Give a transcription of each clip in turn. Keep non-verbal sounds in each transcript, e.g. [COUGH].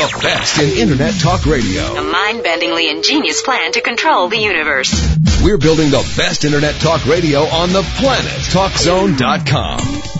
The best in Internet talk radio. A mind-bendingly ingenious plan to control the universe. We're building the best Internet talk radio on the planet. TalkZone.com.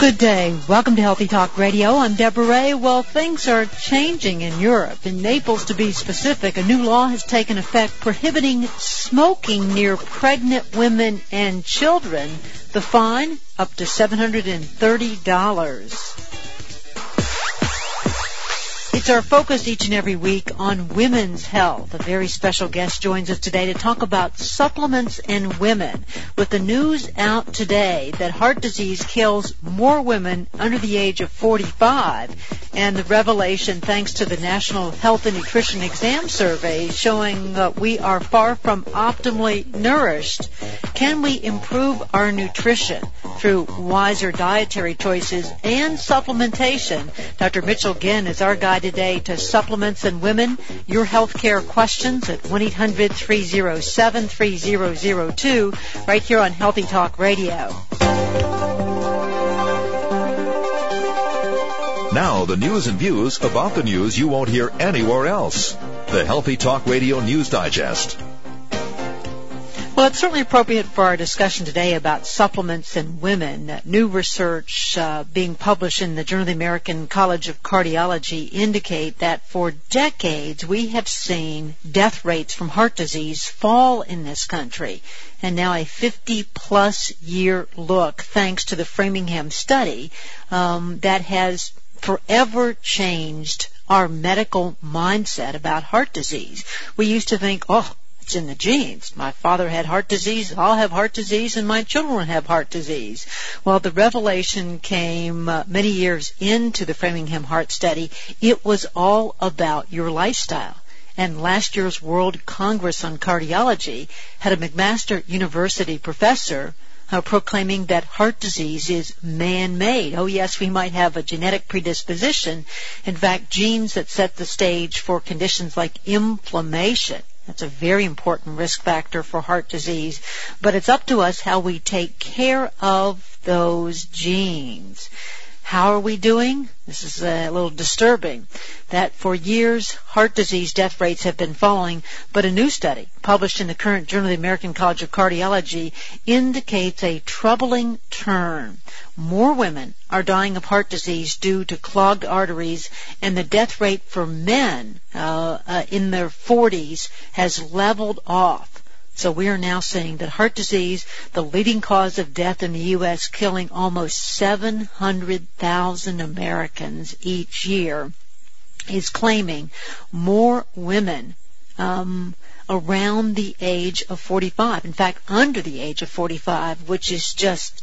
Good day. Welcome to Healthy Talk Radio. I'm Deborah Ray. Well, things are changing in Europe. In Naples, to be specific, a new law has taken effect prohibiting smoking near pregnant women and children. The fine, up to $730. It's our focus each and every week on women's health. A very special guest joins us today to talk about supplements and women. With the news out today that heart disease kills more women under the age of 45 and the revelation thanks to the National Health and Nutrition Exam Survey showing that we are far from optimally nourished. Can we improve our nutrition through wiser dietary choices and supplementation? Dr. Mitchell Ghen is our guide today to supplements and women. Your healthcare questions at 1-800-307-3002 right here on Healthy Talk Radio. Now, the news and views about the news you won't hear anywhere else. The Healthy Talk Radio News Digest. Well, it's certainly appropriate for our discussion today about supplements and women. New research uh, being published in the Journal of the American College of Cardiology indicate that for decades we have seen death rates from heart disease fall in this country. And now a 50 plus year look, thanks to the Framingham study, um, that has forever changed our medical mindset about heart disease. We used to think, oh, it's in the genes. My father had heart disease, I'll have heart disease, and my children have heart disease. Well, the revelation came uh, many years into the Framingham Heart Study. It was all about your lifestyle. And last year's World Congress on Cardiology had a McMaster University professor uh, proclaiming that heart disease is man-made. Oh yes, we might have a genetic predisposition. In fact, genes that set the stage for conditions like inflammation that's a very important risk factor for heart disease. But it's up to us how we take care of those genes. How are we doing? This is a little disturbing. That for years, heart disease death rates have been falling, but a new study published in the current Journal of the American College of Cardiology indicates a troubling turn. More women are dying of heart disease due to clogged arteries, and the death rate for men uh, uh, in their 40s has leveled off. So we are now seeing that heart disease, the leading cause of death in the U.S., killing almost 700,000 Americans each year, is claiming more women um, around the age of 45. In fact, under the age of 45, which is just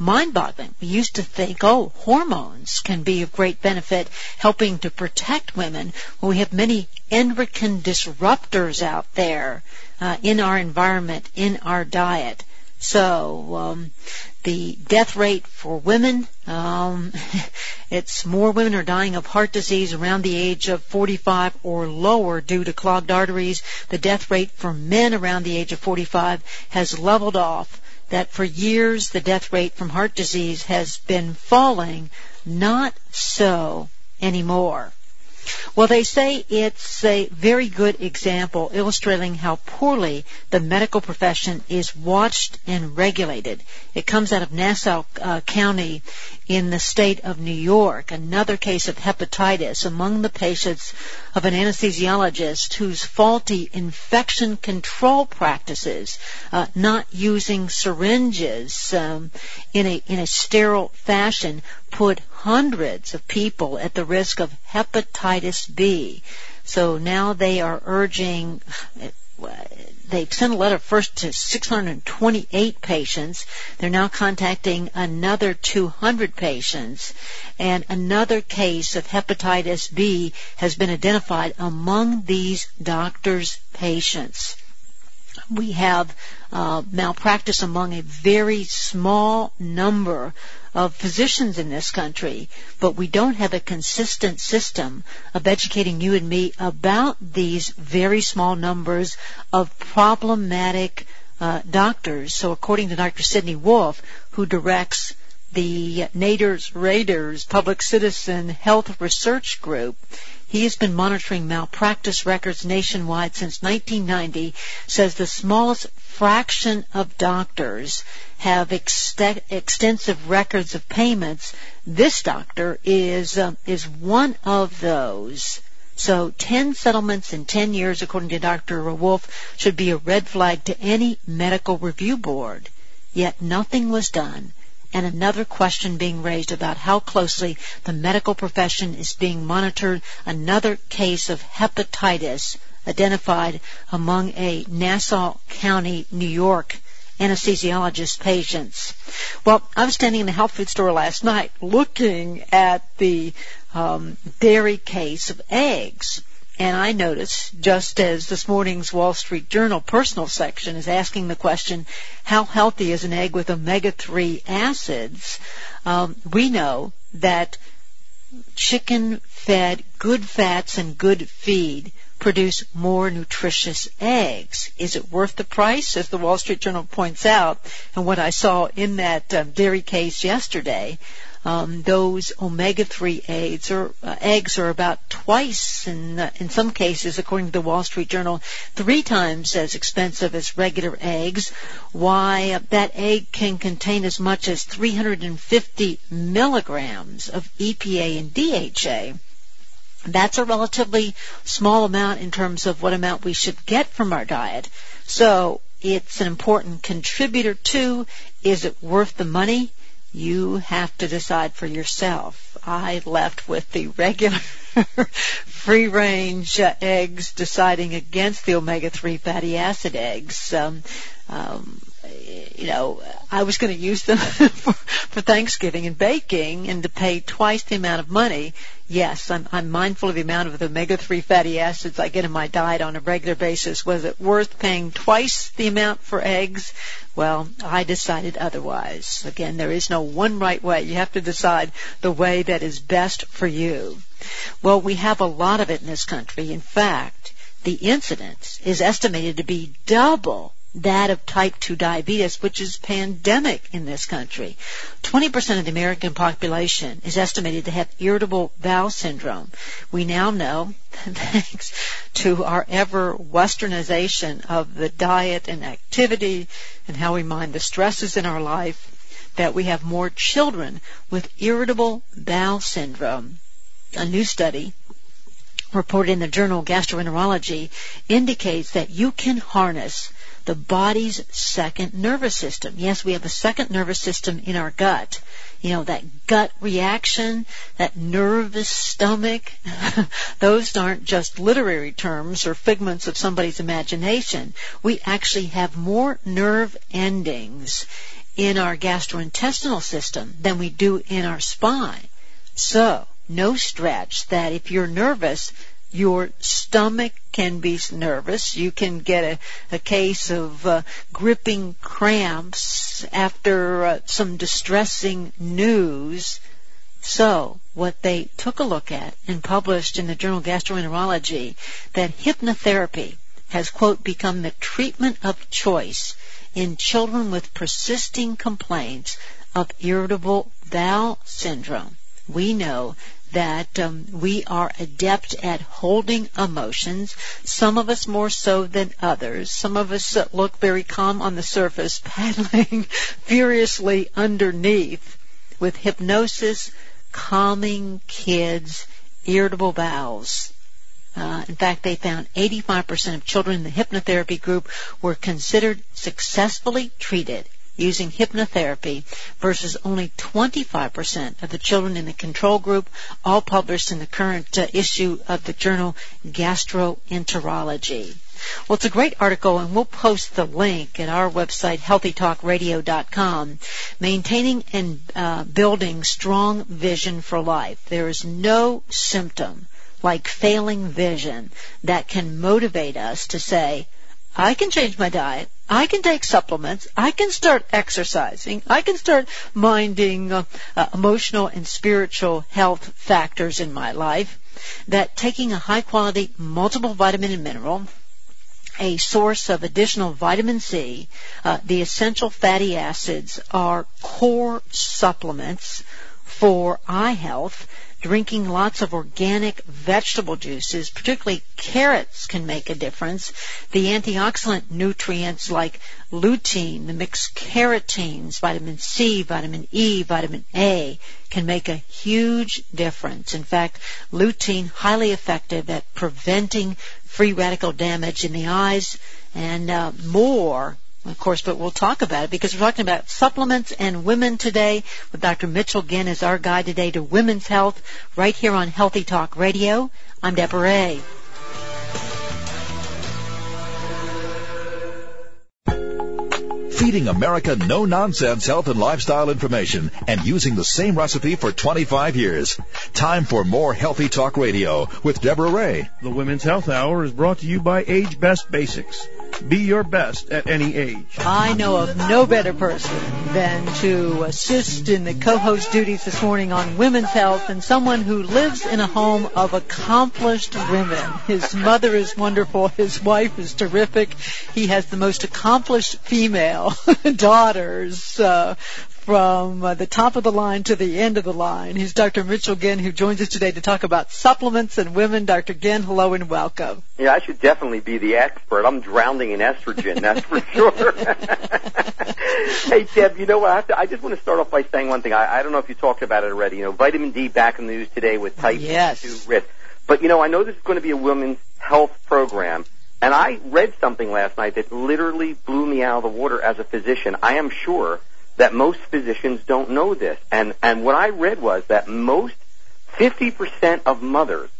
mind-boggling. We used to think, oh, hormones can be of great benefit helping to protect women. Well, we have many endocrine disruptors out there uh, in our environment, in our diet. So um, the death rate for women, um, [LAUGHS] it's more women are dying of heart disease around the age of 45 or lower due to clogged arteries. The death rate for men around the age of 45 has leveled off. That for years the death rate from heart disease has been falling. Not so anymore. Well, they say it's a very good example illustrating how poorly the medical profession is watched and regulated. It comes out of Nassau uh, County in the state of New York. Another case of hepatitis among the patients of an anesthesiologist whose faulty infection control practices, uh, not using syringes um, in a in a sterile fashion, put hundreds of people at the risk of hepatitis B. So now they are urging they've sent a letter first to 628 patients. They're now contacting another 200 patients, and another case of hepatitis B has been identified among these doctors' patients we have uh, malpractice among a very small number of physicians in this country, but we don't have a consistent system of educating you and me about these very small numbers of problematic uh, doctors. So according to Dr. Sidney Wolfe, who directs the Naders Raiders Public Citizen Health Research Group, he has been monitoring malpractice records nationwide since 1990, says the smallest fraction of doctors have ex- extensive records of payments. This doctor is, uh, is one of those. So 10 settlements in 10 years, according to Dr. Wolfe, should be a red flag to any medical review board. Yet nothing was done and another question being raised about how closely the medical profession is being monitored. Another case of hepatitis identified among a Nassau County, New York anesthesiologist patients. Well, I was standing in the health food store last night looking at the um, dairy case of eggs. And I notice, just as this morning's Wall Street Journal personal section is asking the question, how healthy is an egg with omega-3 acids? Um, we know that chicken-fed good fats and good feed produce more nutritious eggs. Is it worth the price? As the Wall Street Journal points out, and what I saw in that um, dairy case yesterday, um, those omega-3 eggs are, uh, eggs are about twice, in, uh, in some cases, according to the Wall Street Journal, three times as expensive as regular eggs. Why, uh, that egg can contain as much as 350 milligrams of EPA and DHA. That's a relatively small amount in terms of what amount we should get from our diet. So it's an important contributor to is it worth the money? You have to decide for yourself. I left with the regular [LAUGHS] free range eggs deciding against the omega 3 fatty acid eggs. Um, um, you know, I was going to use them [LAUGHS] for, for Thanksgiving and baking and to pay twice the amount of money. Yes, I'm, I'm mindful of the amount of the omega-3 fatty acids I get in my diet on a regular basis. Was it worth paying twice the amount for eggs? Well, I decided otherwise. Again, there is no one right way. You have to decide the way that is best for you. Well, we have a lot of it in this country. In fact, the incidence is estimated to be double that of type 2 diabetes, which is pandemic in this country. 20% of the American population is estimated to have irritable bowel syndrome. We now know, [LAUGHS] thanks to our ever westernization of the diet and activity and how we mind the stresses in our life, that we have more children with irritable bowel syndrome. A new study reported in the journal Gastroenterology indicates that you can harness the body's second nervous system. Yes, we have a second nervous system in our gut. You know, that gut reaction, that nervous stomach, [LAUGHS] those aren't just literary terms or figments of somebody's imagination. We actually have more nerve endings in our gastrointestinal system than we do in our spine. So, no stretch that if you're nervous, your stomach can be nervous. You can get a, a case of uh, gripping cramps after uh, some distressing news. So, what they took a look at and published in the journal Gastroenterology that hypnotherapy has, quote, become the treatment of choice in children with persisting complaints of irritable bowel syndrome. We know that um, we are adept at holding emotions, some of us more so than others. Some of us look very calm on the surface, [LAUGHS] paddling furiously underneath with hypnosis, calming kids, irritable bowels. Uh, in fact, they found 85% of children in the hypnotherapy group were considered successfully treated using hypnotherapy versus only 25% of the children in the control group, all published in the current uh, issue of the journal Gastroenterology. Well, it's a great article, and we'll post the link at our website, healthytalkradio.com. Maintaining and uh, building strong vision for life. There is no symptom like failing vision that can motivate us to say, I can change my diet. I can take supplements. I can start exercising. I can start minding uh, uh, emotional and spiritual health factors in my life. That taking a high quality multiple vitamin and mineral, a source of additional vitamin C, uh, the essential fatty acids are core supplements for eye health drinking lots of organic vegetable juices, particularly carrots can make a difference. The antioxidant nutrients like lutein, the mixed carotenes, vitamin C, vitamin E, vitamin A can make a huge difference. In fact, lutein highly effective at preventing free radical damage in the eyes and uh, more of course, but we'll talk about it because we're talking about supplements and women today with Dr. Mitchell Ghen as our guide today to women's health right here on Healthy Talk Radio. I'm Deborah Ray. Feeding America no nonsense health and lifestyle information and using the same recipe for 25 years. Time for more Healthy Talk Radio with Deborah Ray. The Women's Health Hour is brought to you by Age Best Basics. Be your best at any age. I know of no better person than to assist in the co-host duties this morning on women's health and someone who lives in a home of accomplished women. His mother is wonderful. His wife is terrific. He has the most accomplished female [LAUGHS] daughters. Uh, from uh, the top of the line to the end of the line. He's Dr. Mitchell Ghen, who joins us today to talk about supplements and women. Dr. Ghen, hello and welcome. Yeah, I should definitely be the expert. I'm drowning in estrogen, that's for sure. [LAUGHS] hey, Deb, you know what? I, have to, I just want to start off by saying one thing. I, I don't know if you talked about it already. You know, vitamin D back in the news today with type yes. 2 risk. But, you know, I know this is going to be a women's health program. And I read something last night that literally blew me out of the water as a physician. I am sure – that most physicians don't know this. And, and what I read was that most 50% of mothers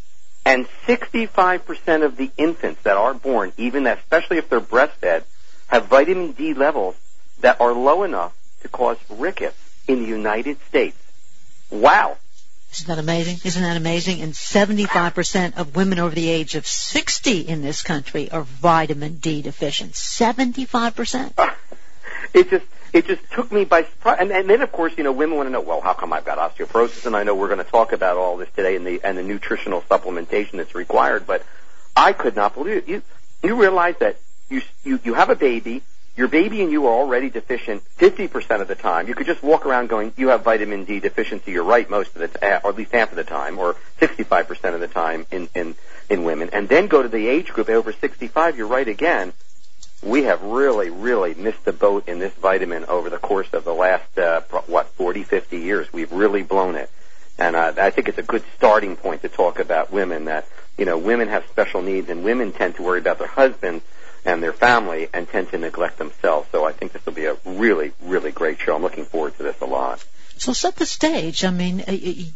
and 65% of the infants that are born, even especially if they're breastfed, have vitamin D levels that are low enough to cause rickets in the United States. Wow. Isn't that amazing? Isn't that amazing? And 75% of women over the age of 60 in this country are vitamin D deficient. 75%. [LAUGHS] it just, it just took me by surprise. And, and then, of course, you know, women want to know, well, how come I've got osteoporosis? And I know we're going to talk about all this today and the and the nutritional supplementation that's required. But I could not believe it. You you realize that you you you have a baby. Your baby and you are already deficient 50% of the time. You could just walk around going, you have vitamin D deficiency. You're right most of the, t- or at least half of the time, or 65% of the time in, in, in women. And then go to the age group over 65, you're right again we have really, really missed the boat in this vitamin over the course of the last, uh, what, 40, 50 years. We've really blown it. And uh, I think it's a good starting point to talk about women that, you know, women have special needs and women tend to worry about their husbands and their family and tend to neglect themselves. So I think this will be a really, really great show. I'm looking forward to this a lot. So set the stage. I mean,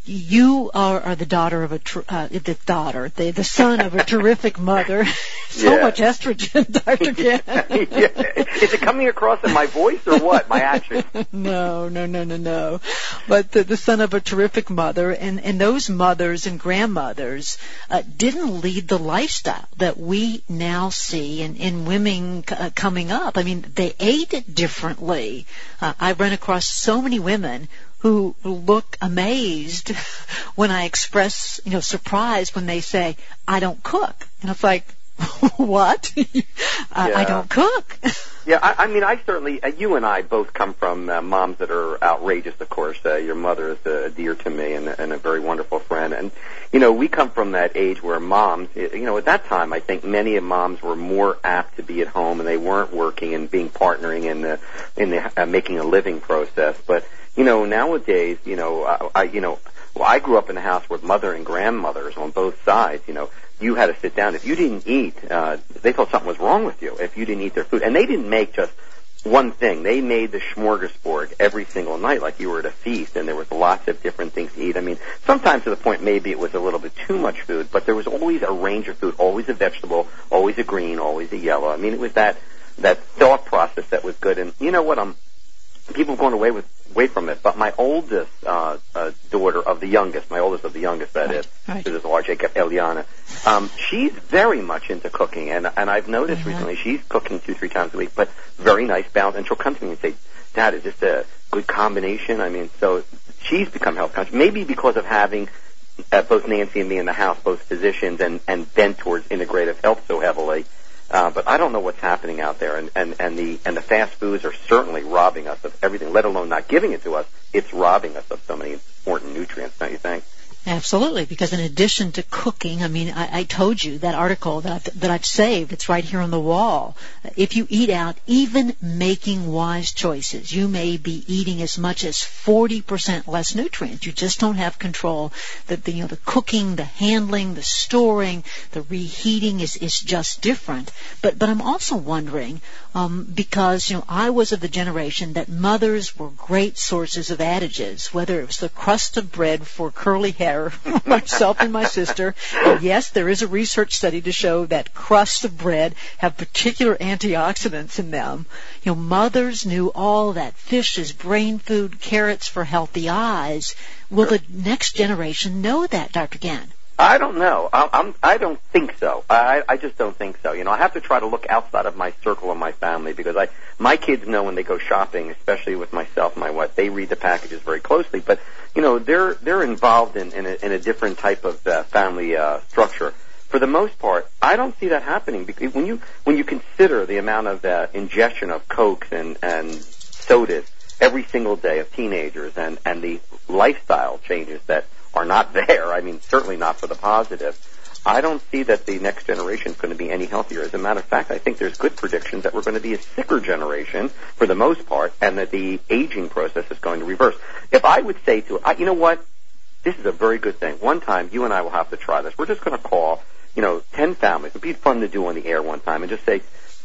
you are, are the daughter of a tr- uh, the daughter, the the son of a terrific mother. [LAUGHS] so yeah. much estrogen, [LAUGHS] Doctor Ghen. [LAUGHS] yeah. Is it coming across in my voice or what? My action? no, no, no, no, no. But the, the son of a terrific mother, and and those mothers and grandmothers uh, didn't lead the lifestyle that we now see in in women uh, coming up. I mean, they ate differently. Uh, I run across so many women who look amazed [LAUGHS] when I express, you know, surprise when they say, I don't cook. And it's like, [LAUGHS] what? [LAUGHS] I, I don't cook. yeah, I, I mean, I certainly, uh, you and I both come from uh, moms that are outrageous, of course. Uh, your mother is uh, dear to me and, and a very wonderful friend. And, you know, we come from that age where moms, you know, at that time, I think many of moms were more apt to be at home and they weren't working and being partnering in the, in the uh, making a living process. But, you know, nowadays, you know, I, I you know, well, I grew up in a house with mother and grandmothers on both sides. You know, you had to sit down. If you didn't eat, uh, they thought something was wrong with you if you didn't eat their food. And they didn't make just one thing. They made the smorgasbord every single night like you were at a feast and there was lots of different things to eat. I mean, sometimes to the point maybe it was a little bit too much food, but there was always a range of food, always a vegetable, always a green, always a yellow. I mean, it was that that thought process that was good. And you know what? I'm people have gone away with away from it. But my oldest uh, uh, daughter of the youngest, my oldest of the youngest, that Right, is, right. this is RJ Eliana. Um, she's very much into cooking, and and I've noticed Mhm. recently she's cooking two three times a week, but very nice balance. And she'll come to me and say, "Dad, is this a good combination?" I mean, so she's become health conscious, maybe because of having. Uh, both Nancy and me in the house, both physicians, and, and bent towards integrative health so heavily. Uh, but I don't know what's happening out there, and, and, and the and the fast foods are certainly robbing us of everything. Let alone not giving it to us. It's robbing us of so many important nutrients. Don't you think? Absolutely, because in addition to cooking, I mean, I, I told you that article that I've, that I've saved. It's right here on the wall. If you eat out, even making wise choices, you may be eating as much as 40% less nutrients. You just don't have control. The, the you know the cooking, the handling, the storing, the reheating is is just different. But but I'm also wondering um, because you know I was of the generation that mothers were great sources of adages, whether it was the crust of bread for curly hair, [LAUGHS] myself and my sister. And yes, there is a research study to show that crusts of bread have particular antioxidants in them. You know, mothers knew all that fish is brain food, carrots for healthy eyes. Will the next generation know that, Dr. Ghen? I don't know. I, I'm. I don't think so. I. I just don't think so. You know, I have to try to look outside of my circle of my family because I. My kids know when they go shopping, especially with myself and my wife, they read the packages very closely. But you know, they're they're involved in in a, in a different type of uh, family uh, structure. For the most part, I don't see that happening because when you when you consider the amount of uh, ingestion of cokes and and sodas every single day of teenagers and and the lifestyle changes that are not [LAUGHS] there. I mean, certainly not for the positive. I don't see that the next generation is going to be any healthier. As a matter of fact, I think there's good predictions that we're going to be a sicker generation for the most part, and that the aging process is going to reverse. If I would say to, I, you know what, this is a very good thing. One time, you and I will have to try this. We're just going to call, you know, ten families. It'd be fun to do on the air one time, and just say,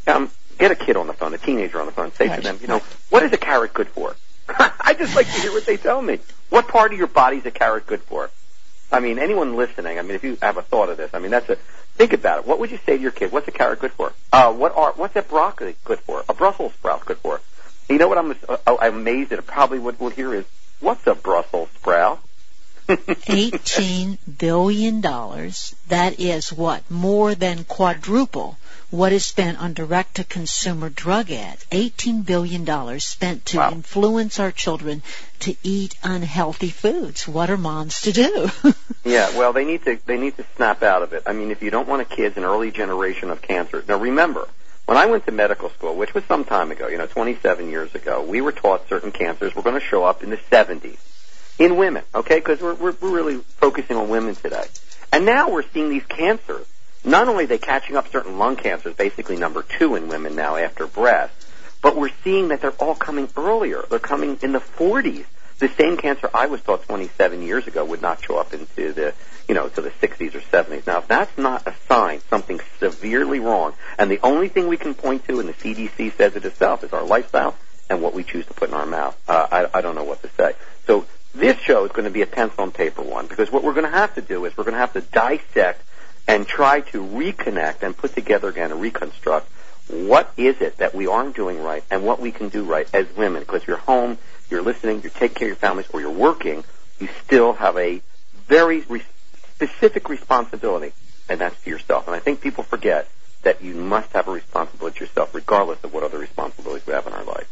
um, get a kid on the phone, a teenager on the phone, say to them, you know, what is a carrot good for? [LAUGHS] I just like to hear what they tell me. What part of your body is a carrot good for? I mean, anyone listening, I mean, if you have a thought of this, I mean, that's a, think about it. What would you say to your kid? What's a carrot good for? Uh, what are, what's that broccoli good for? A Brussels sprout good for? You know what I'm, uh, I'm amazed at? Probably what we'll hear is, what's a Brussels sprout? $18 billion. That is what? More than quadruple what is spent on direct to consumer drug ads. $18 billion spent to Wow. influence our children to eat unhealthy foods. What are moms to do? [LAUGHS] Yeah, well, they need to they need to snap out of it. I mean, if you don't want a kid's an early generation of cancer. Now, remember, when I went to medical school, which was some time ago, you know, 27 years ago, we were taught certain cancers were going to show up in the 70s in women. Okay, because we're, we're we're really focusing on women today, and now we're seeing these cancers. Not only are they catching up certain lung cancers, basically number two in women now after breast, but we're seeing that they're all coming earlier. They're coming in the 40s. The same cancer I was taught 27 years ago would not show up into the, you know, to the 60s or 70s. Now, if that's not a sign something severely wrong, and the only thing we can point to, and the CDC says it itself, is our lifestyle and what we choose to put in our mouth. Uh, I, I don't know what to say. So this show is going to be a pencil and paper one because what we're going to have to do is we're going to have to dissect and try to reconnect and put together again and reconstruct what is it that we aren't doing right and what we can do right as women. Because you're home, you're listening, you're taking care of your families, or you're working, you still have a very re- specific responsibility, and that's to yourself. And I think people forget that you must have a responsibility to yourself, regardless of what other responsibilities we have in our life.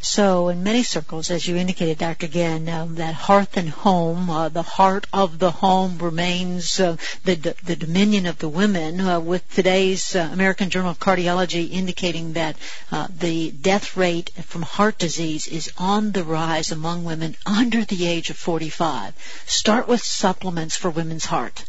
So, in many circles, as you indicated, Dr. Ghen, um, that hearth and home, uh, the heart of the home remains uh, the, the dominion of the women. Uh, with today's uh, American Journal of Cardiology indicating that uh, the death rate from heart disease is on the rise among women under the age of 45. Start with supplements for women's heart.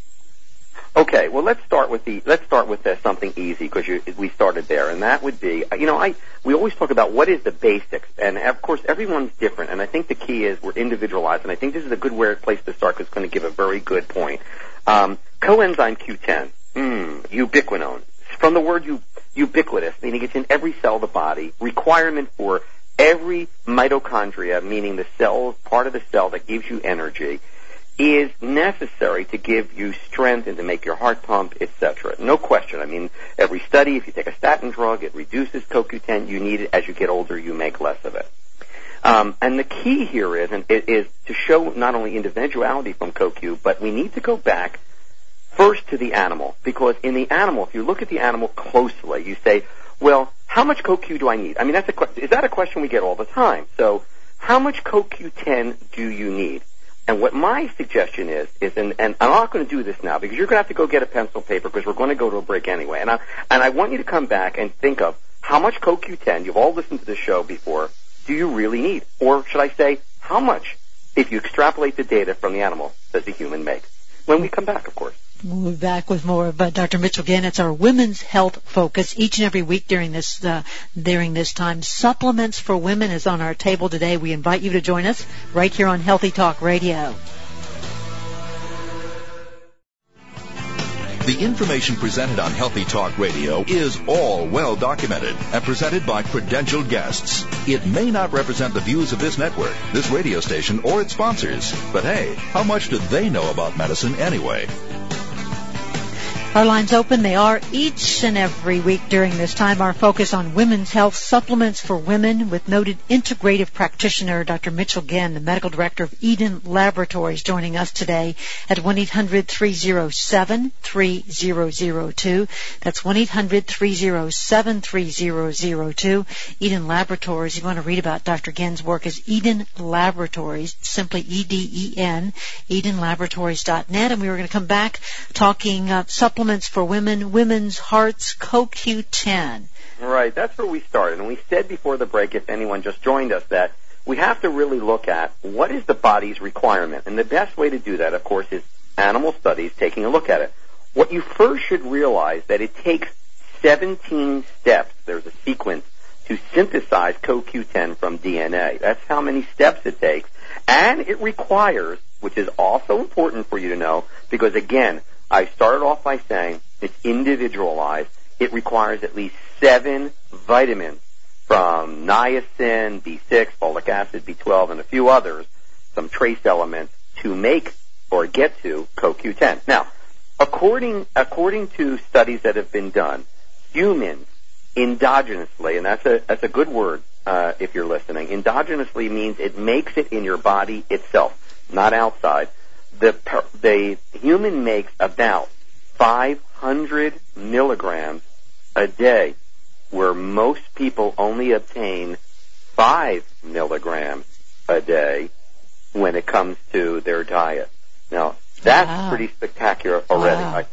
Okay, well let's start with the let's start with uh, something easy because we started there, and that would be you know I we always talk about what is the basics, and of course everyone's different, and I think the key is we're individualized, and I think this is a good where place to start because it's going to give a very good point. Um, coenzyme Q10, mm, ubiquinone, from the word you ubiquitous, meaning it's in every cell of the body, requirement for every mitochondria, meaning the cell, part of the cell that gives you energy, is necessary to give you strength and to make your heart pump, etc. No question. I mean, every study, if you take a statin drug, it reduces CoQ10. You need it as you get older. You make less of it. Um, and the key here is, and it is to show not only individuality from CoQ, but we need to go back first to the animal because in the animal, if you look at the animal closely, you say, well, how much CoQ do I need? I mean, that's a que- is that a question we get all the time? So, how much CoQ10 do you need? And what my suggestion is, is, and, and I'm not going to do this now because you're going to have to go get a pencil paper because we're going to go to a break anyway. And I, and I want you to come back and think of how much CoQ10, you've all listened to the show before, do you really need? Or should I say, how much, if you extrapolate the data from the animal, does the human make? When we come back, of course. We'll be back with more of uh, Dr. Mitchell Ghen. It's our women's health focus each and every week during this uh, during this time. Supplements for women is on our table today. We invite you to join us right here on Healthy Talk Radio. The information presented on Healthy Talk Radio is all well documented and presented by credentialed guests. It may not represent the views of this network, this radio station, or its sponsors. But hey, how much do they know about medicine anyway? Our lines open. They are each and every week during this time. Our focus on women's health supplements for women with noted integrative practitioner Dr. Mitchell Ghen, the medical director of Eden Laboratories, joining us today at 1-800-307-3002. That's 1-800-307-3002. Eden Laboratories. You want to read about Dr. Ghen's work is Eden Laboratories, simply E-D-E-N, edenlaboratories.net. And we were going to come back talking uh, supplements for women, women's hearts, CoQ10. Right, that's where we started. And we said before the break, if anyone just joined us, that we have to really look at what is the body's requirement. And the best way to do that, of course, is animal studies taking a look at it. What you first should realize that it takes 17 steps. There's a sequence to synthesize CoQ10 from DNA. That's how many steps it takes. And it requires, which is also important for you to know, because again, I started off by saying it's individualized. It requires at least seven vitamins from niacin, B6, folic acid, B12, and a few others, some trace elements to make or get to CoQ10. Now, according, according to studies that have been done, humans endogenously, and that's a, that's a good word uh, if you're listening, endogenously means it makes it in your body itself, not outside the the human makes about 500 milligrams a day, where most people only obtain five milligrams a day when it comes to their diet. Now that's wow. pretty spectacular already. Wow.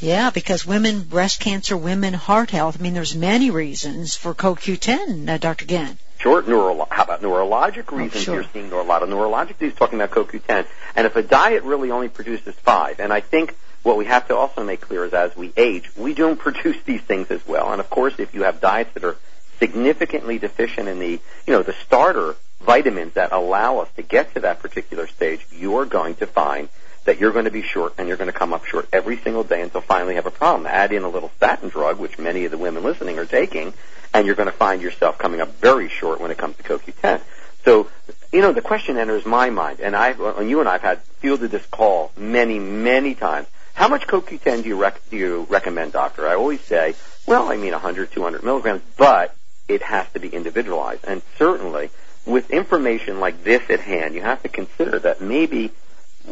Yeah, because women, breast cancer, women, heart health. I mean, there's many reasons for CoQ10, uh, Dr. Ghen. Sure. Neuro- how about neurologic oh, reasons? Oh, sure. You're seeing a lot of neurologic disease talking about CoQ10. And if a diet really only produces five, and I think what we have to also make clear is as we age, we don't [LAUGHS] produce these things as well. And of course, if you have diets that are significantly deficient in the, you know, the starter vitamins that allow us to get to that particular stage, you're going to find that you're going to be short and you're going to come up short every single day until finally have a problem. Add in a little statin drug, which many of the women listening are taking, and you're going to find yourself coming up very short when it comes to CoQ10. So, you know, the question enters my mind, and I, uh, and you and I have had fielded this call many, many times. How much CoQ10 do you, rec- do you recommend, doctor? I always say, well, I mean 100, 200 milligrams, but it has to be individualized. And certainly, with information like this at hand, you have to consider that maybe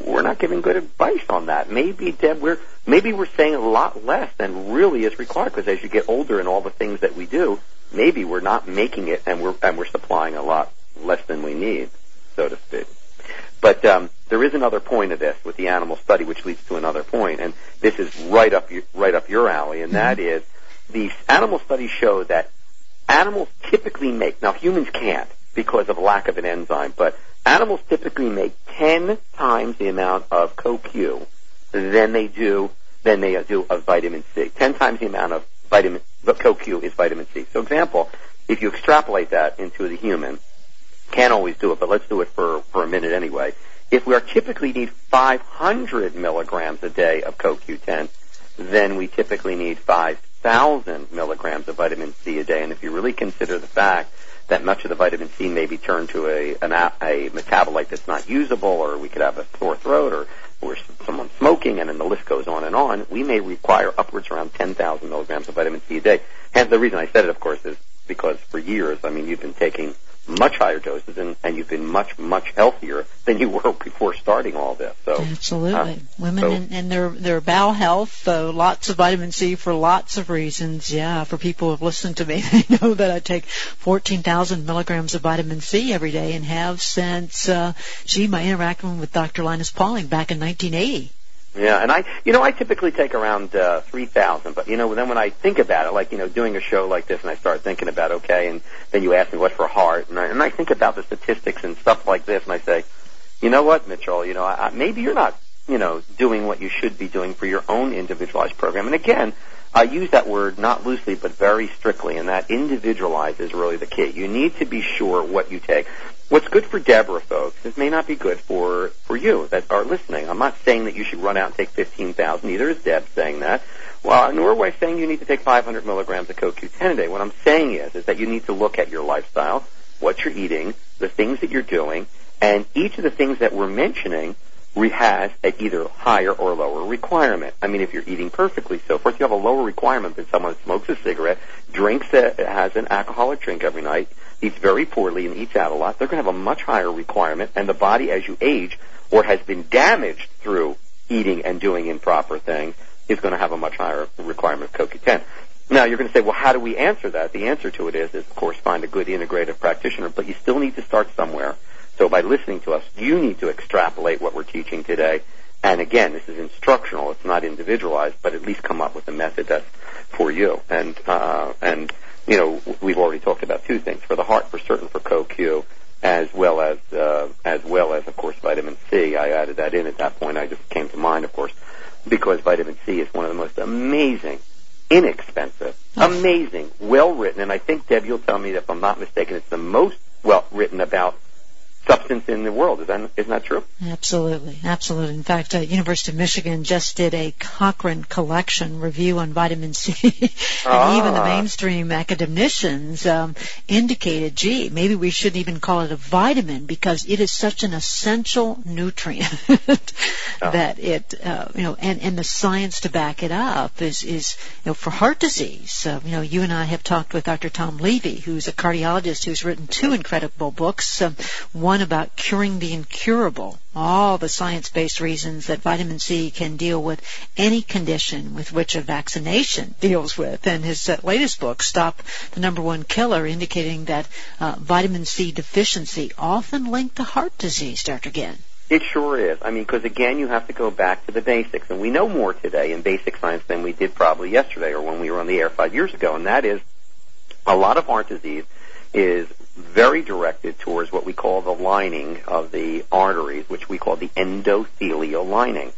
we're not giving good advice on that. Maybe, Deb, we're maybe we're saying a lot less than really is required because as you get older and all the things that we do, maybe we're not making it and we're and we're supplying a lot less than we need, so to speak. But um, there is another point of this with the animal study, which leads to another point, and this is right up your, right up your alley, and that is the animal studies show that animals typically make now humans can't because of lack of an enzyme, but animals typically make 10 times the amount of CoQ than they do than they do of vitamin C. 10 times the amount of vitamin CoQ is vitamin C. So example, if you extrapolate that into the human, can't always do it, but let's do it for, for a minute anyway. If we are typically need 500 milligrams a day of CoQ10, then we typically need 5,000 milligrams of vitamin C a day. And if you really consider the fact that much of the vitamin C may be turned to a, an, a metabolite that's not usable, or we could have a sore throat, or or someone smoking, and then the list goes on and on, we may require upwards around 10,000 milligrams of vitamin C a day. And the reason I said it, of course, is because for years, I mean, you've been taking much higher doses and, and you've been much, much healthier than you were [LAUGHS] before starting all this. So Absolutely. Uh, Women so, and, and their, their bowel health, uh, lots of vitamin C for lots of reasons. Yeah, for people who have listened to me, [LAUGHS] they know that I take 14,000 milligrams of vitamin C every day and have since, uh, gee, my interaction with Dr. Linus Pauling back in 1980. Yeah, and I, you know, I typically take around uh, three thousand. But you know, then when I think about it, like you know, doing a show like this, and I start thinking about okay, and then you ask me what for heart, and I, and I think about the statistics and stuff like this, and I say, you know what, Mitchell, you know, I, maybe you're not, you know, doing what you should be doing for your own individualized program. And again, I use that word not loosely but very strictly, and that individualized is really the key. You need to be sure what you take what's good for Deborah folks, it may not be good for, for you that are listening. I'm not saying that you should run out and take 15,000. Neither is Deb saying that. Well, nor am I saying you need to take 500 milligrams of CoQ10 a day. What I'm saying is, is that you need to look at your lifestyle, what you're eating, the things that you're doing, and each of the things that we're mentioning has at either higher or lower requirement. I mean, if you're eating perfectly, so forth, you have a lower requirement than someone who smokes a cigarette, drinks a, has an alcoholic drink every night, eats very poorly and eats out a lot, they're going to have a much higher requirement, and the body as you age or has been damaged through eating and doing improper things is going to have a much higher requirement of CoQ10. Now you're going to say, well, how do we answer that? The answer to it is, is of course, find a good integrative practitioner, but you still need to start somewhere. So by listening to us, you need to extrapolate what we're teaching today. And again, this is instructional; it's not individualized, but at least come up with a method that's for you. And uh, and you know, we've already talked about two things for the heart, for certain, for CoQ, as well as uh, as well as, of course, vitamin C. I added that in at that point. I just came to mind, of course, because vitamin C is one of the most amazing, inexpensive, amazing, well written, and I think Deb, you'll tell me that if I'm not mistaken, it's the most well written about substance in the world. Is that isn't that true? Absolutely, absolutely. In fact, uh, University of Michigan just did a Cochrane collection review on vitamin C, [LAUGHS] and ah. even the mainstream academicians um, indicated, gee, maybe we shouldn't even call it a vitamin because it is such an essential nutrient [LAUGHS] oh. that it, uh, you know, and and the science to back it up is is you know for heart disease. Uh, you know, you and I have talked with Dr. Tom Levy, who's a cardiologist who's written two incredible books. Um, one about curing the incurable, all the science-based reasons that vitamin C can deal with any condition with which a vaccination deals with. And his uh, latest book, Stop the Number One Killer, indicating that uh, vitamin C deficiency often linked to heart disease, Dr. Ghen. It sure is. I mean, because again, you have to go back to the basics, and we know more today in basic science than we did probably yesterday or when we were on the air five years ago, and that is a lot of heart disease is very directed towards what we call the lining of the arteries, which we call the endothelial lining.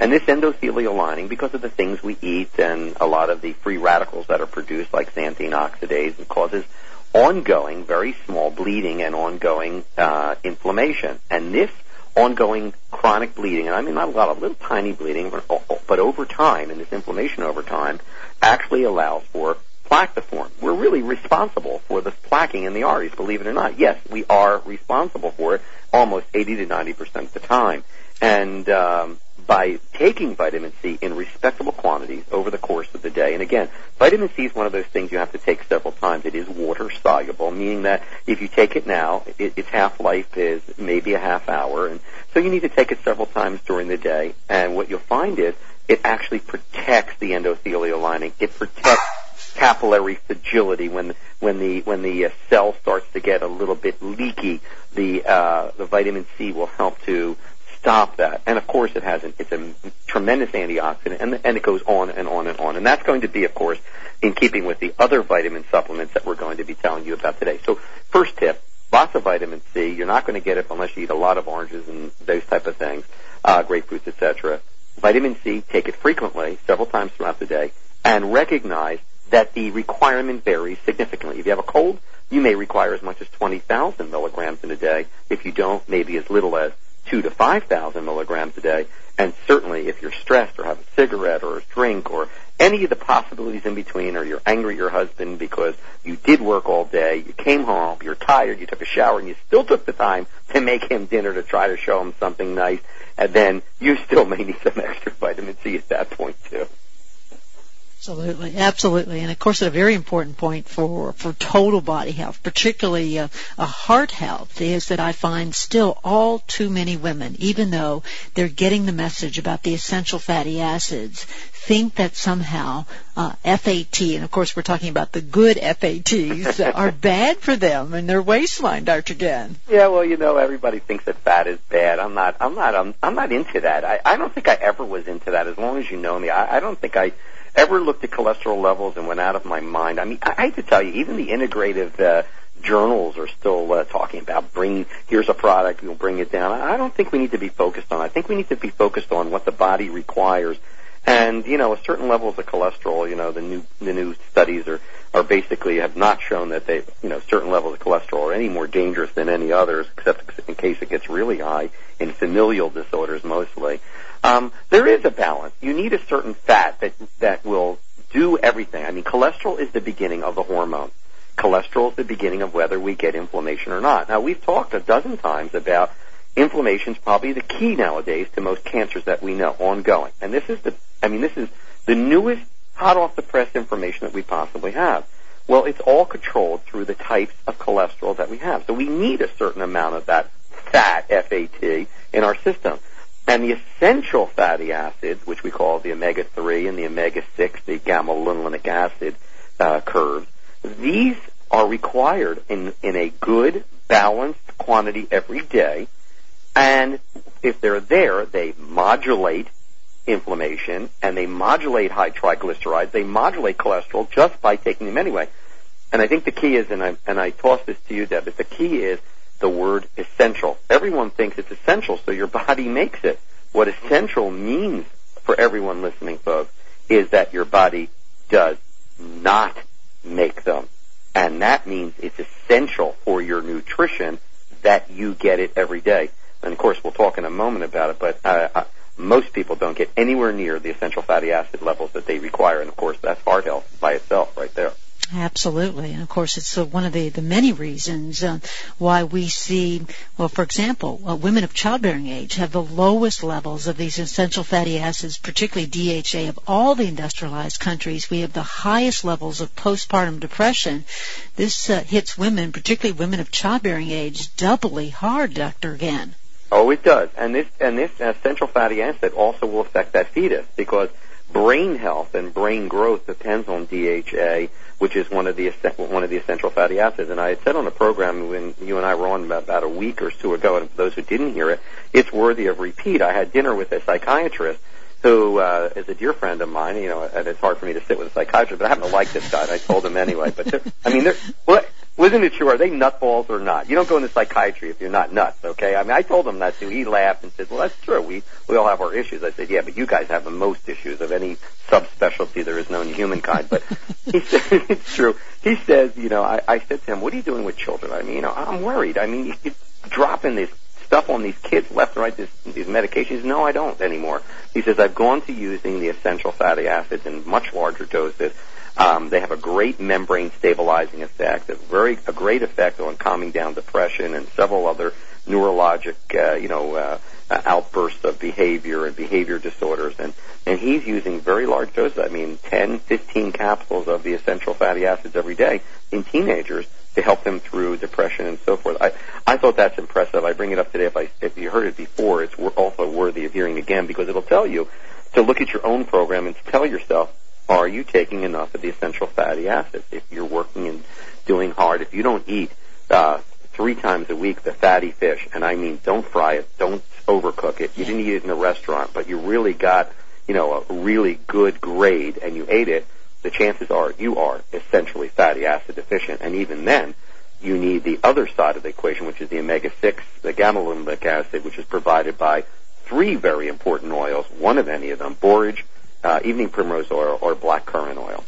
And this endothelial lining, because of the things we eat and a lot of the free radicals that are produced, like xanthine oxidase, it causes ongoing, very small bleeding and ongoing uh, inflammation. And this ongoing chronic bleeding, and I mean not a lot of little tiny bleeding, but, but over time, and this inflammation over time, actually allows for plaque to form. We're really responsible for the plaquing in the arteries, believe it or not. Yes, we are responsible for it almost 80 to 90 percent of the time. And um, by taking vitamin C in respectable quantities over the course of the day, and again, vitamin C is one of those things you have to take several times. It is water soluble, meaning that if you take it now, it, its half life is maybe a half hour, and so you need to take it several times during the day. And what you'll find is it actually protects the endothelial lining. It protects capillary fragility when when the when the uh, cell starts to get a little bit leaky the uh, the vitamin C will help to stop that. And of course it has an, it's a tremendous antioxidant and and it goes on and on and on. And that's going to be of course in keeping with the other vitamin supplements that we're going to be telling you about today. So first tip lots of vitamin C. You're not going to get it unless you eat a lot of oranges and those type of things uh, grapefruits etc vitamin C take it frequently several times throughout the day and recognize that the requirement varies significantly. If you have a cold, you may require as much as 20,000 milligrams in a day. If you don't, maybe as little as two to five thousand milligrams a day. And certainly, if you're stressed or have a cigarette or a drink or any of the possibilities in between, or you're angry at your husband because you did work all day, you came home, you're tired, you took a shower, and you still took the time to make him dinner to try to show him something nice, and then you still may need some [LAUGHS] extra vitamin C at that point too. Absolutely, absolutely, and of course, a very important point for for total body health, particularly uh, a heart health, is that I find still all too many women, even though they're getting the message about the essential fatty acids, think that somehow uh, FAT, and of course, we're talking about the good FATs, [LAUGHS] are bad for them and their waistline, Dr. Ghen. Yeah, well, you know, everybody thinks that fat is bad. I'm not. I'm not. I'm, I'm not into that. I, I don't think I ever was into that. As long as you know me, I, I don't think I ever looked at cholesterol levels and went out of my mind. I mean, I, I to tell you, even the integrative uh, journals are still uh, talking about bring here's a product, you'll bring it down. I don't think we need to be focused on. I think we need to be focused on what the body requires. And you know, a certain levels of cholesterol, you know, the new the new studies are are basically have not shown that they, you know, certain levels of cholesterol are any more dangerous than any others, except in case it gets really high in familial disorders mostly. Um, there is a balance. You need a certain fat that that will do everything. I mean, cholesterol is the beginning of the hormone. Cholesterol is the beginning of whether we get inflammation or not. Now, we've talked a dozen times about inflammation is probably the key nowadays to most cancers that we know ongoing. And this is the, I mean, this is the newest hot off the press information that we possibly have. Well, it's all controlled through the types of cholesterol that we have. So we need a certain amount of that fat, FAT, in our system. And the essential fatty acids, which we call the omega-3 and the omega-6, the gamma-linolenic acid uh, curves, these are required in, in a good, balanced quantity every day. And if they're there, they modulate inflammation and they modulate high triglycerides. They modulate cholesterol just by taking them anyway. And I think the key is, and I, and I toss this to you, Deb, but the key is the word essential. Everyone thinks it's essential, so your [LAUGHS] body makes it. What essential means for everyone listening, folks, is that your body does not make them. And that means it's essential for your nutrition that you get it every day. And of course, we'll talk in a moment about it, but uh, uh, most people don't get anywhere near the essential fatty acid levels that they require. And of course, that's heart health by itself right there. Absolutely, and of course, it's uh, one of the, the many reasons uh, why we see, well, for example, uh, women of childbearing age have the lowest levels of these essential fatty acids, particularly DHA, of all the industrialized countries. We have the highest levels of postpartum depression. This uh, hits women, particularly women of childbearing age, doubly hard, Dr. Ghen. Oh, it does, and this and this essential fatty acid also will affect that fetus because brain health and brain growth depends on DHA which is one of the one of the essential fatty acids. And I had said on a program when you and I were on about a week or two ago, and for those who didn't hear it, it's worthy of repeat. I had dinner with a psychiatrist who uh, is a dear friend of mine. You know, and it's hard for me to sit with a psychiatrist, but I happen to like this guy. And I told him anyway. But I mean, they're, well, wasn't it true? Are they nutballs or not? You don't go into psychiatry if you're not nuts, okay? I mean, I told him that too. He laughed and said, well, that's true. We, we all have our issues. I said, yeah, but you guys have the most issues of any subspecialty there is known to humankind. But he [LAUGHS] said, it's true. He says, you know, I, I said to him, what are you doing with children? I mean, you know, I'm worried. I mean, you, you're dropping this stuff on these kids left and right, this, these medications. No, I don't anymore. He says, I've gone to using the essential fatty acids in much larger doses um, they have a great membrane stabilizing effect, a very a great effect on calming down depression and several other neurologic, uh, you know, uh, uh, outbursts of behavior and behavior disorders. And and he's using very large doses. I mean, 10, 15 capsules of the essential fatty acids every day in teenagers to help them through depression and so forth. I I thought that's impressive. I bring it up today. If I if you heard it before, it's also worthy of hearing again because it'll tell you to look at your own program and to tell yourself are you taking enough of the essential fatty acids? If you're working and doing hard, if you don't eat uh, three times a week the fatty fish, and I mean don't fry it, don't overcook it. You didn't eat it in a restaurant, but you really got you know a really good grade and you ate it. The chances are you are essentially fatty acid deficient, and even then, you need the other side of the equation, which is the omega-6, the gamma-linolenic acid, which is provided by three very important oils, one of any of them, borage, uh, evening primrose oil or black currant oil.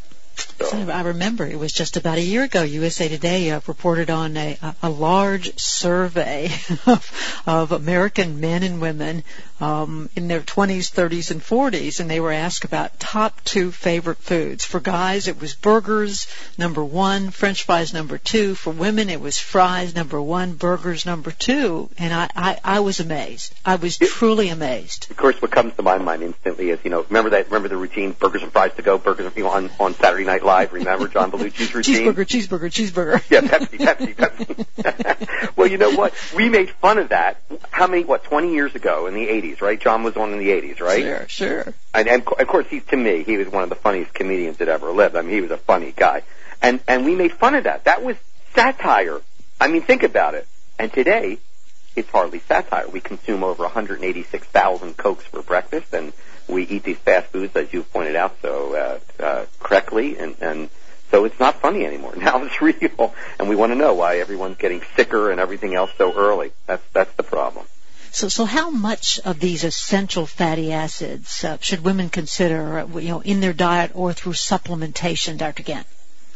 So I remember it was just about a year ago. USA Today uh, reported on a, a large survey [LAUGHS] of, of American men and women um, in their 20s, 30s, and 40s, and they were asked about top two favorite foods. For guys, it was burgers number one, French fries number two. For women, it was fries number one, burgers number two. And I, I, I was amazed. I was truly amazed. Of course, what comes to my mind instantly is, you know, remember that, remember the routine, burgers and fries to go, burgers you know, on on Saturday Night Live. Remember John Belushi's [LAUGHS] routine? cheeseburger, cheeseburger, cheeseburger. [LAUGHS] yeah, Pepsi, Pepsi, Pepsi. [LAUGHS] well, you know what? We made fun of that. How many? What? Twenty years ago in the '80s, right? John was on in the '80s, right? Sure, sure. And, and of course, he's to me, he was one of the funniest comedians that ever lived. I mean, he was a funny guy, and and we made fun of that. That was satire. I mean, think about it. And today, it's hardly satire. We consume over 186,000 cokes for breakfast, and we eat these fast foods, as you pointed out so uh, uh, correctly, and, and so it's not funny anymore. [LAUGHS] Now it's real, and we want to know why everyone's getting sicker and everything else so early. That's that's the problem. So, so how much of these essential fatty acids uh, should women consider, uh, you know, in their diet or through supplementation, Dr. Ghen?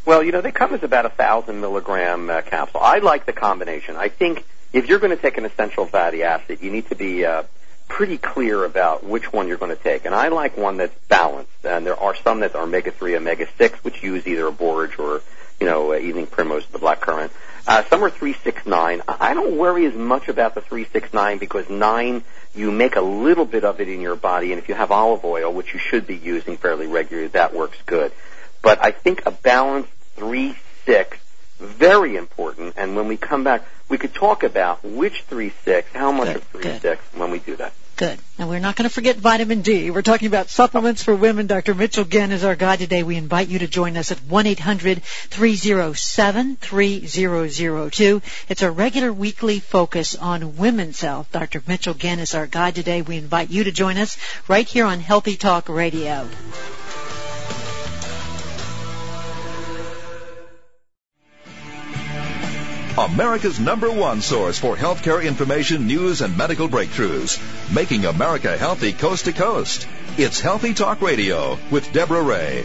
Well, you know, they come as about a thousand milligram uh, capsule. I like the combination. I think if you're going to take an essential fatty acid, you need to be uh, pretty clear about which one you're going to take. And I like one that's balanced. And there are some that are omega-3, omega-6, which use either a borage or, you know, uh, evening primrose, the black currant. Uh, some are 369. I don't worry as much about the 369 because 9, you make a little bit of it in your body, and if you have olive oil, which you should be using fairly regularly, that works good. But I think a balanced 3, 6, very important, and when we come back, we could talk about which 3, 6, how much Good, of 3, good. 6 when we do that. Good. Now we're not going to forget vitamin D. We're talking about supplements for women. Dr. Mitchell Ghen is our guide today. We invite you to join us at 1-800-307-3002. It's our regular weekly focus on women's health. Dr. Mitchell Ghen is our guide today. We invite you to join us right here on Healthy Talk Radio. America's number one source for healthcare information, news, and medical breakthroughs. Making America healthy coast to coast. It's Healthy Talk Radio with Deborah Ray.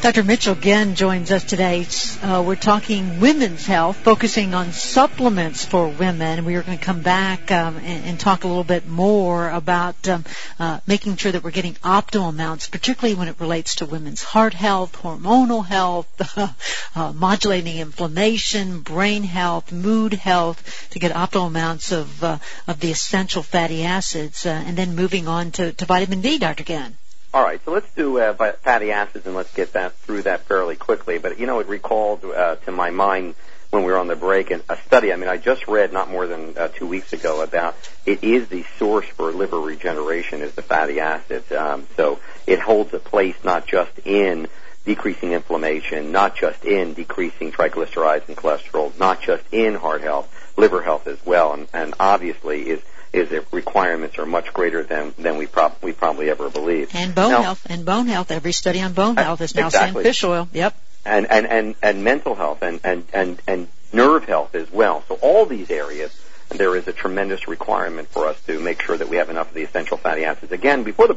Dr. Mitchell Ghen joins us today. Uh, we're talking women's health, focusing on supplements for women. We are going to come back um, and, and, talk a little bit more about um, uh, making sure that we're getting optimal amounts, particularly when it relates to women's heart health, hormonal health, [LAUGHS] uh, modulating inflammation, brain health, mood health, to get optimal amounts of uh, of the essential fatty acids, uh, and then moving on to, to vitamin D, Dr. Ghen. All right, so let's do uh, fatty acids and let's get that through that fairly quickly. But you know, it recalled uh, to my mind when we were on the break and a study. I mean, I just read not more than uh, two weeks ago about it is the source for liver regeneration is the fatty acids. Um, so it holds a place not just in decreasing inflammation, not just in decreasing triglycerides and cholesterol, not just in heart health, liver health as well, and, and obviously is is that requirements are much greater than than we, prob- we probably ever believed. And bone now, health, and bone health. Every study on bone uh, health is now exactly. saying fish oil. Yep. And and and and mental health and and and and nerve health as well. So all these areas, there is a tremendous requirement for us to make sure that we have enough of the essential fatty acids. Again, before the